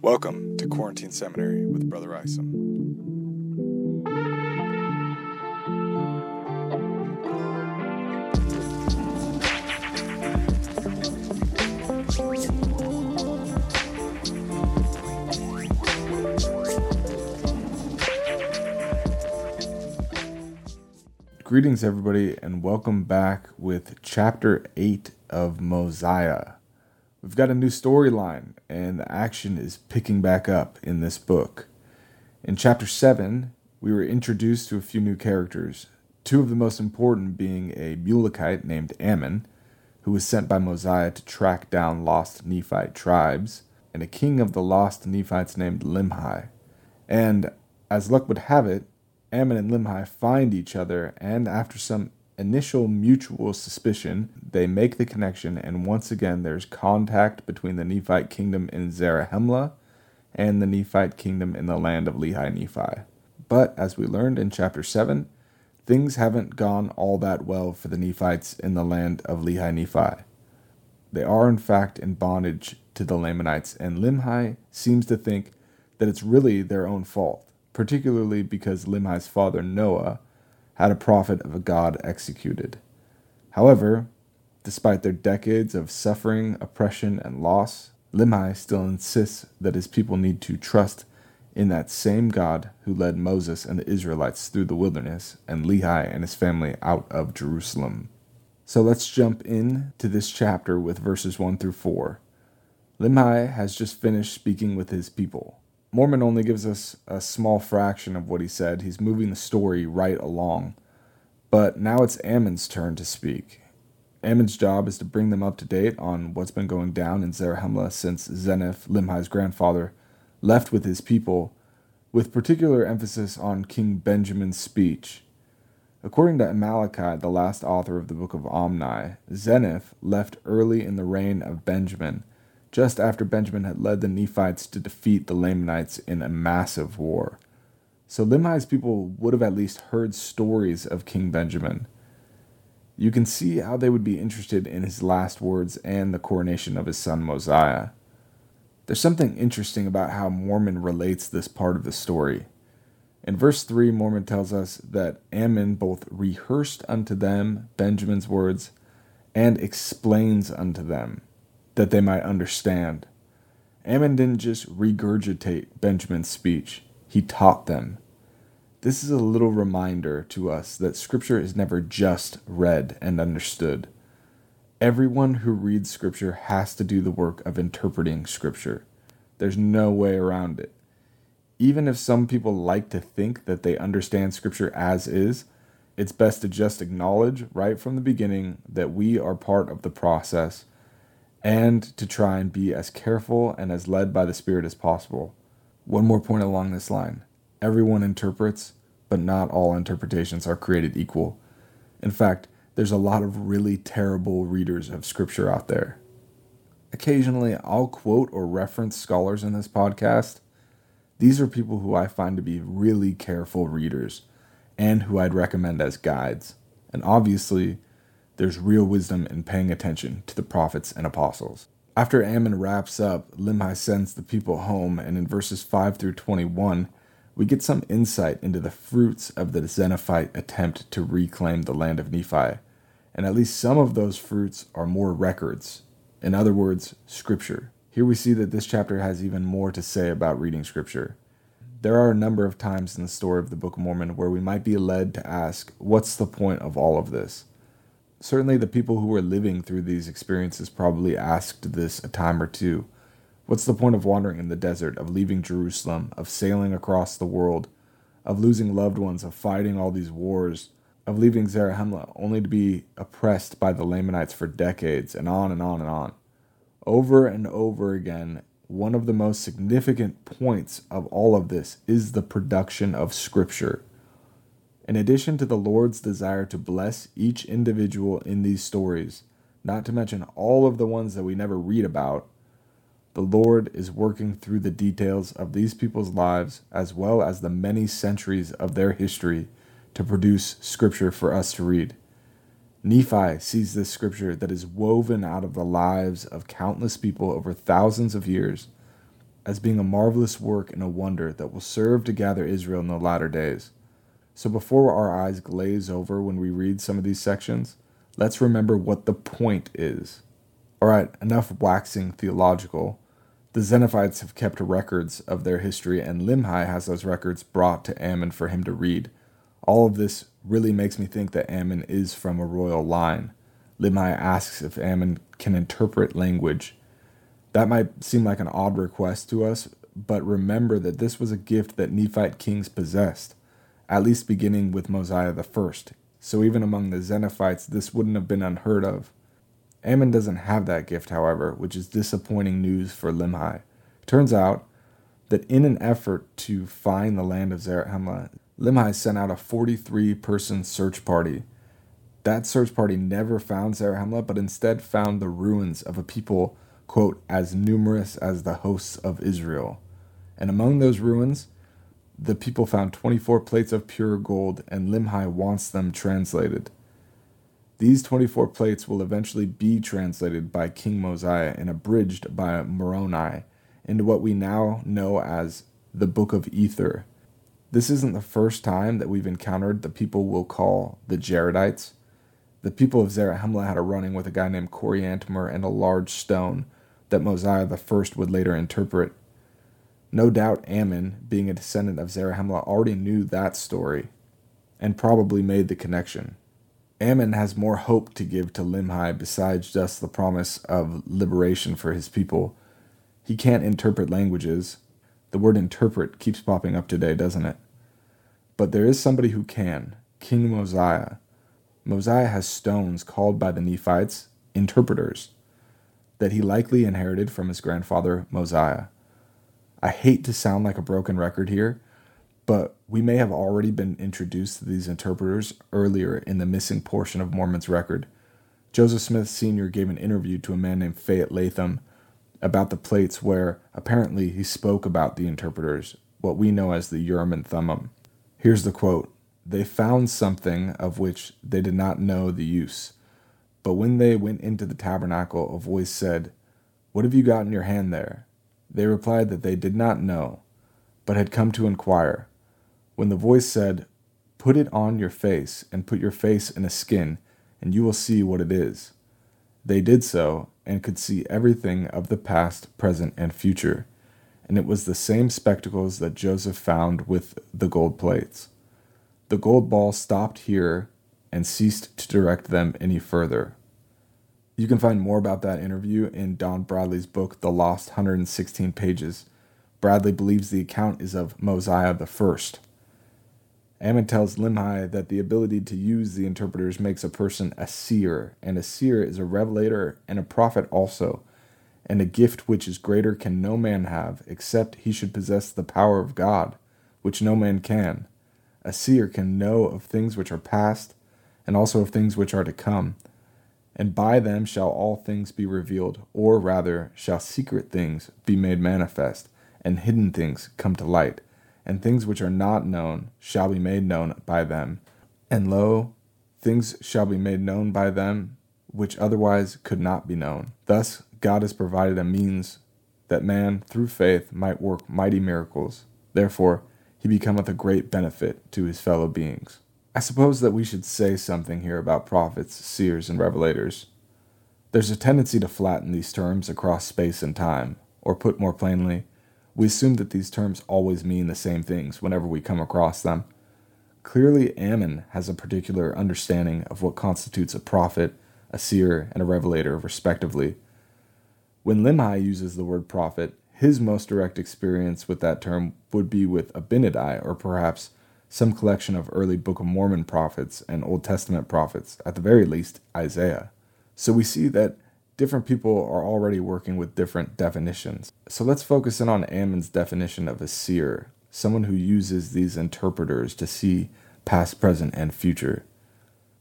Welcome to Quarantine Seminary with Brother Isom. Greetings, everybody, and welcome back with chapter 8 of Mosiah. We've got a new storyline, and the action is picking back up in this book. In chapter 7, we were introduced to a few new characters, two of the most important being a Mulekite named Ammon, who was sent by Mosiah to track down lost Nephite tribes, and a king of the lost Nephites named Limhi. And as luck would have it, Ammon and Limhi find each other, and after some initial mutual suspicion, they make the connection, and once again there's contact between the Nephite kingdom in Zarahemla and the Nephite kingdom in the land of Lehi Nephi. But as we learned in chapter 7, things haven't gone all that well for the Nephites in the land of Lehi Nephi. They are, in fact, in bondage to the Lamanites, and Limhi seems to think that it's really their own fault, particularly because Limhi's father, Noah, had a prophet of a God executed. However, despite their decades of suffering, oppression, and loss, Limhi still insists that his people need to trust in that same God who led Moses and the Israelites through the wilderness and Lehi and his family out of Jerusalem. So let's jump in to this chapter with verses 1 through 4. Limhi has just finished speaking with his people. Mormon only gives us a small fraction of what he said. He's moving the story right along. But now it's Ammon's turn to speak. Ammon's job is to bring them up to date on what's been going down in Zarahemla since Zeniff, Limhi's grandfather, left with his people, with particular emphasis on King Benjamin's speech. According to Amaleki, the last author of the Book of Omni, Zeniff left early in the reign of Benjamin just after Benjamin had led the Nephites to defeat the Lamanites in a massive war. So Limhi's people would have at least heard stories of King Benjamin. You can see how they would be interested in his last words and the coronation of his son Mosiah. There's something interesting about how Mormon relates this part of the story. In verse 3, Mormon tells us that Ammon both rehearsed unto them Benjamin's words and explains unto them that they might understand. Ammon didn't just regurgitate Benjamin's speech, he taught them. This is a little reminder to us that Scripture is never just read and understood. Everyone who reads Scripture has to do the work of interpreting Scripture. There's no way around it. Even if some people like to think that they understand Scripture as is, it's best to just acknowledge right from the beginning that we are part of the process and to try and be as careful and as led by the Spirit as possible. One more point along this line everyone interprets, but not all interpretations are created equal. In fact, there's a lot of really terrible readers of Scripture out there. Occasionally, I'll quote or reference scholars in this podcast. These are people who I find to be really careful readers and who I'd recommend as guides. And obviously, there's real wisdom in paying attention to the prophets and apostles. After Ammon wraps up, Limhi sends the people home, and in verses 5 through 21, we get some insight into the fruits of the Zeniffite attempt to reclaim the land of Nephi. And at least some of those fruits are more records. In other words, scripture. Here we see that this chapter has even more to say about reading scripture. There are a number of times in the story of the Book of Mormon where we might be led to ask, what's the point of all of this? Certainly the people who were living through these experiences probably asked this a time or two. What's the point of wandering in the desert, of leaving Jerusalem, of sailing across the world, of losing loved ones, of fighting all these wars, of leaving Zarahemla only to be oppressed by the Lamanites for decades, and on and on and on? Over and over again, one of the most significant points of all of this is the production of Scripture. In addition to the Lord's desire to bless each individual in these stories, not to mention all of the ones that we never read about, the Lord is working through the details of these people's lives as well as the many centuries of their history to produce scripture for us to read. Nephi sees this scripture that is woven out of the lives of countless people over thousands of years as being a marvelous work and a wonder that will serve to gather Israel in the latter days. So before our eyes glaze over when we read some of these sections, let's remember what the point is. All right, enough waxing theological. The Zeniffites have kept records of their history, and Limhi has those records brought to Ammon for him to read. All of this really makes me think that Ammon is from a royal line. Limhi asks if Ammon can interpret language. That might seem like an odd request to us, but remember that this was a gift that Nephite kings possessed, at least beginning with Mosiah First. So even among the Zeniffites, this wouldn't have been unheard of. Ammon doesn't have that gift, however, which is disappointing news for Limhi. Turns out that in an effort to find the land of Zarahemla, Limhi sent out a 43 person search party. That search party never found Zarahemla, but instead found the ruins of a people, quote, as numerous as the hosts of Israel. And among those ruins, the people found 24 plates of pure gold, and Limhi wants them translated. These 24 plates will eventually be translated by King Mosiah and abridged by Moroni into what we now know as the Book of Ether. This isn't the first time that we've encountered the people we'll call the Jaredites. The people of Zarahemla had a running with a guy named Coriantumr and a large stone that Mosiah the First would later interpret. No doubt Ammon, being a descendant of Zarahemla, already knew that story and probably made the connection. Ammon has more hope to give to Limhi besides just the promise of liberation for his people. He can't interpret languages. The word interpret keeps popping up today, doesn't it? But there is somebody who can King Mosiah. Mosiah has stones called by the Nephites interpreters that he likely inherited from his grandfather Mosiah. I hate to sound like a broken record here, but we may have already been introduced to these interpreters earlier in the missing portion of Mormon's record. Joseph Smith Sr. gave an interview to a man named Fayette Lapham about the plates where apparently he spoke about the interpreters, what we know as the Urim and Thummim. Here's the quote They found something of which they did not know the use. But when they went into the tabernacle, a voice said, What have you got in your hand there? They replied that they did not know, but had come to inquire. When the voice said, Put it on your face, and put your face in a skin, and you will see what it is. They did so, and could see everything of the past, present, and future. And it was the same spectacles that Joseph found with the gold plates. The gold ball stopped here and ceased to direct them any further. You can find more about that interview in Don Bradley's book, The Lost 116 Pages. Bradley believes the account is of Mosiah First. Ammon tells Limhi that the ability to use the interpreters makes a person a seer, and a seer is a revelator and a prophet also. And a gift which is greater can no man have, except he should possess the power of God, which no man can. A seer can know of things which are past, and also of things which are to come. And by them shall all things be revealed, or rather, shall secret things be made manifest, and hidden things come to light and things which are not known shall be made known by them. And lo, things shall be made known by them which otherwise could not be known. Thus, God has provided a means that man, through faith, might work mighty miracles. Therefore, he becometh a great benefit to his fellow beings. I suppose that we should say something here about prophets, seers, and revelators. There's a tendency to flatten these terms across space and time, or put more plainly, we assume that these terms always mean the same things whenever we come across them. Clearly, Ammon has a particular understanding of what constitutes a prophet, a seer, and a revelator, respectively. When Limhi uses the word prophet, his most direct experience with that term would be with Abinadi, or perhaps some collection of early Book of Mormon prophets and Old Testament prophets, at the very least, Isaiah. So we see that different people are already working with different definitions. So let's focus in on Ammon's definition of a seer, someone who uses these interpreters to see past, present, and future.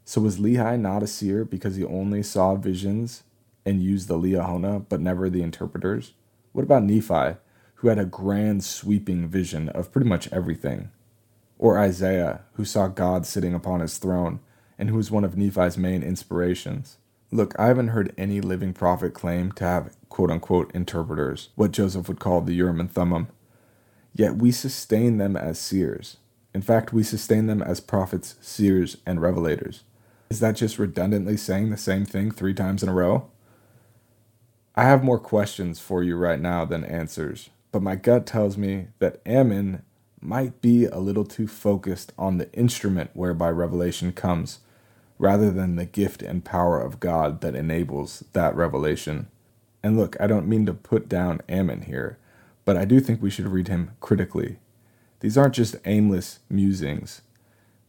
So was Lehi not a seer because he only saw visions and used the Liahona, but never the interpreters? What about Nephi, who had a grand sweeping vision of pretty much everything? Or Isaiah, who saw God sitting upon his throne and who was one of Nephi's main inspirations? Look, I haven't heard any living prophet claim to have quote unquote interpreters, what Joseph would call the Urim and Thummim. Yet we sustain them as seers. In fact, we sustain them as prophets, seers, and revelators. Is that just redundantly saying the same thing three times in a row? I have more questions for you right now than answers, but my gut tells me that Ammon might be a little too focused on the instrument whereby revelation comes, rather than the gift and power of God that enables that revelation. And look, I don't mean to put down Ammon here, but I do think we should read him critically. These aren't just aimless musings.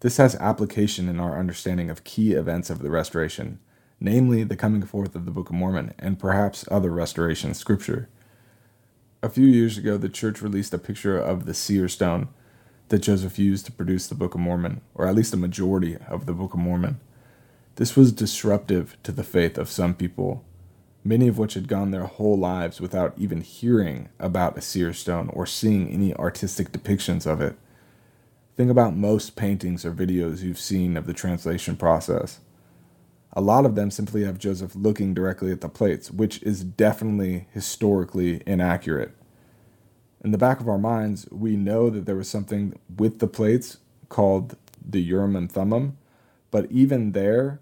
This has application in our understanding of key events of the restoration, namely the coming forth of the Book of Mormon and perhaps other restoration scripture. A few years ago, the church released a picture of the seer stone that Joseph used to produce the Book of Mormon, or at least a majority of the Book of Mormon. This was disruptive to the faith of some people, many of which had gone their whole lives without even hearing about a seer stone or seeing any artistic depictions of it. Think about most paintings or videos you've seen of the translation process. A lot of them simply have Joseph looking directly at the plates, which is definitely historically inaccurate. In the back of our minds, we know that there was something with the plates called the Urim and Thummim, but even there,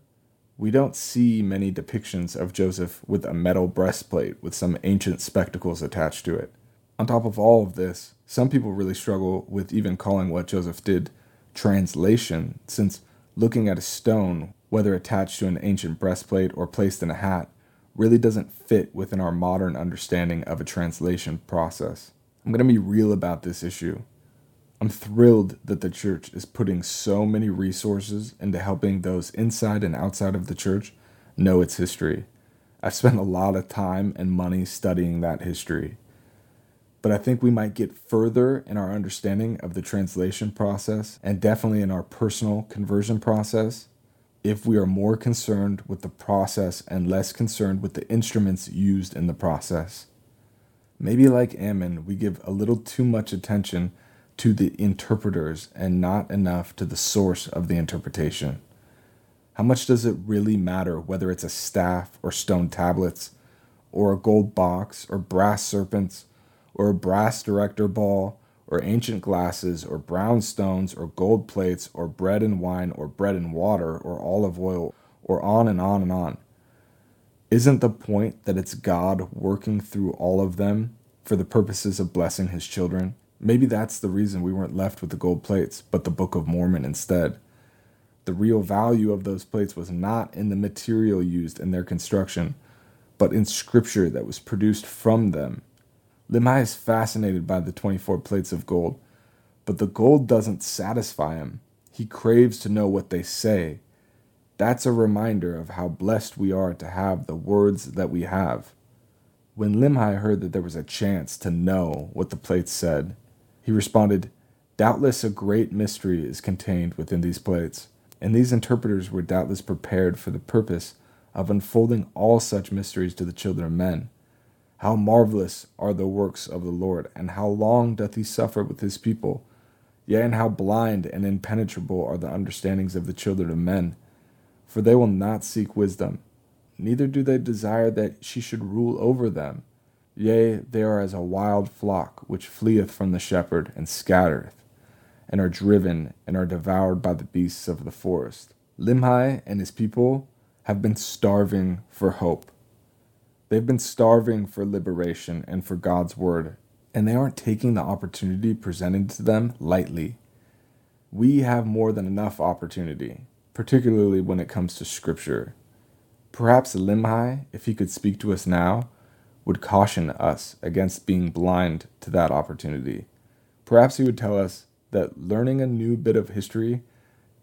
we don't see many depictions of Joseph with a metal breastplate with some ancient spectacles attached to it. On top of all of this, some people really struggle with even calling what Joseph did translation, since looking at a stone, whether attached to an ancient breastplate or placed in a hat, really doesn't fit within our modern understanding of a translation process. I'm going to be real about this issue. I'm thrilled that the church is putting so many resources into helping those inside and outside of the church know its history. I've spent a lot of time and money studying that history but I think we might get further in our understanding of the translation process and definitely in our personal conversion process if we are more concerned with the process and less concerned with the instruments used in the process. Maybe like Ammon, we give a little too much attention to the interpreters and not enough to the source of the interpretation. How much does it really matter whether it's a staff or stone tablets, or a gold box or brass serpents? or a brass director ball, or ancient glasses, or brown stones, or gold plates, or bread and wine, or bread and water, or olive oil, or on and on and on. Isn't the point that it's God working through all of them for the purposes of blessing his children? Maybe that's the reason we weren't left with the gold plates, but the Book of Mormon instead. The real value of those plates was not in the material used in their construction, but in scripture that was produced from them Limhi is fascinated by the 24 plates of gold, but the gold doesn't satisfy him. He craves to know what they say. That's a reminder of how blessed we are to have the words that we have. When Limhi heard that there was a chance to know what the plates said, he responded, Doubtless a great mystery is contained within these plates, and these interpreters were doubtless prepared for the purpose of unfolding all such mysteries to the children of men. How marvelous are the works of the Lord, and how long doth he suffer with his people? Yea, and how blind and impenetrable are the understandings of the children of men. For they will not seek wisdom, neither do they desire that she should rule over them. Yea, they are as a wild flock which fleeth from the shepherd and scattereth, and are driven and are devoured by the beasts of the forest. Limhi and his people have been starving for hope They've been starving for liberation and for God's word, and they aren't taking the opportunity presented to them lightly. We have more than enough opportunity, particularly when it comes to scripture. Perhaps Limhi, if he could speak to us now, would caution us against being blind to that opportunity. Perhaps he would tell us that learning a new bit of history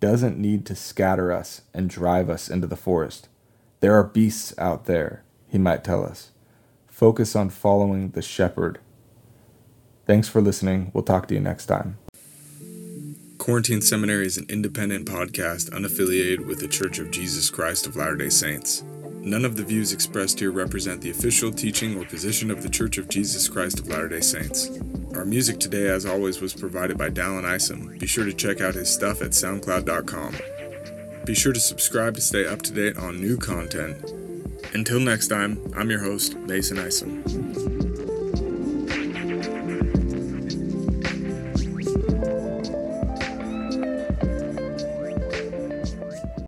doesn't need to scatter us and drive us into the forest. There are beasts out there he might tell us. Focus on following the shepherd. Thanks for listening. We'll talk to you next time. Quarantine Seminary is an independent podcast unaffiliated with the Church of Jesus Christ of Latter day Saints. None of the views expressed here represent the official teaching or position of the Church of Jesus Christ of Latter day Saints. Our music today, as always, was provided by Dallin Isom. Be sure to check out his stuff at SoundCloud.com. Be sure to subscribe to stay up to date on new content Until next time, I'm your host, Mason Isom.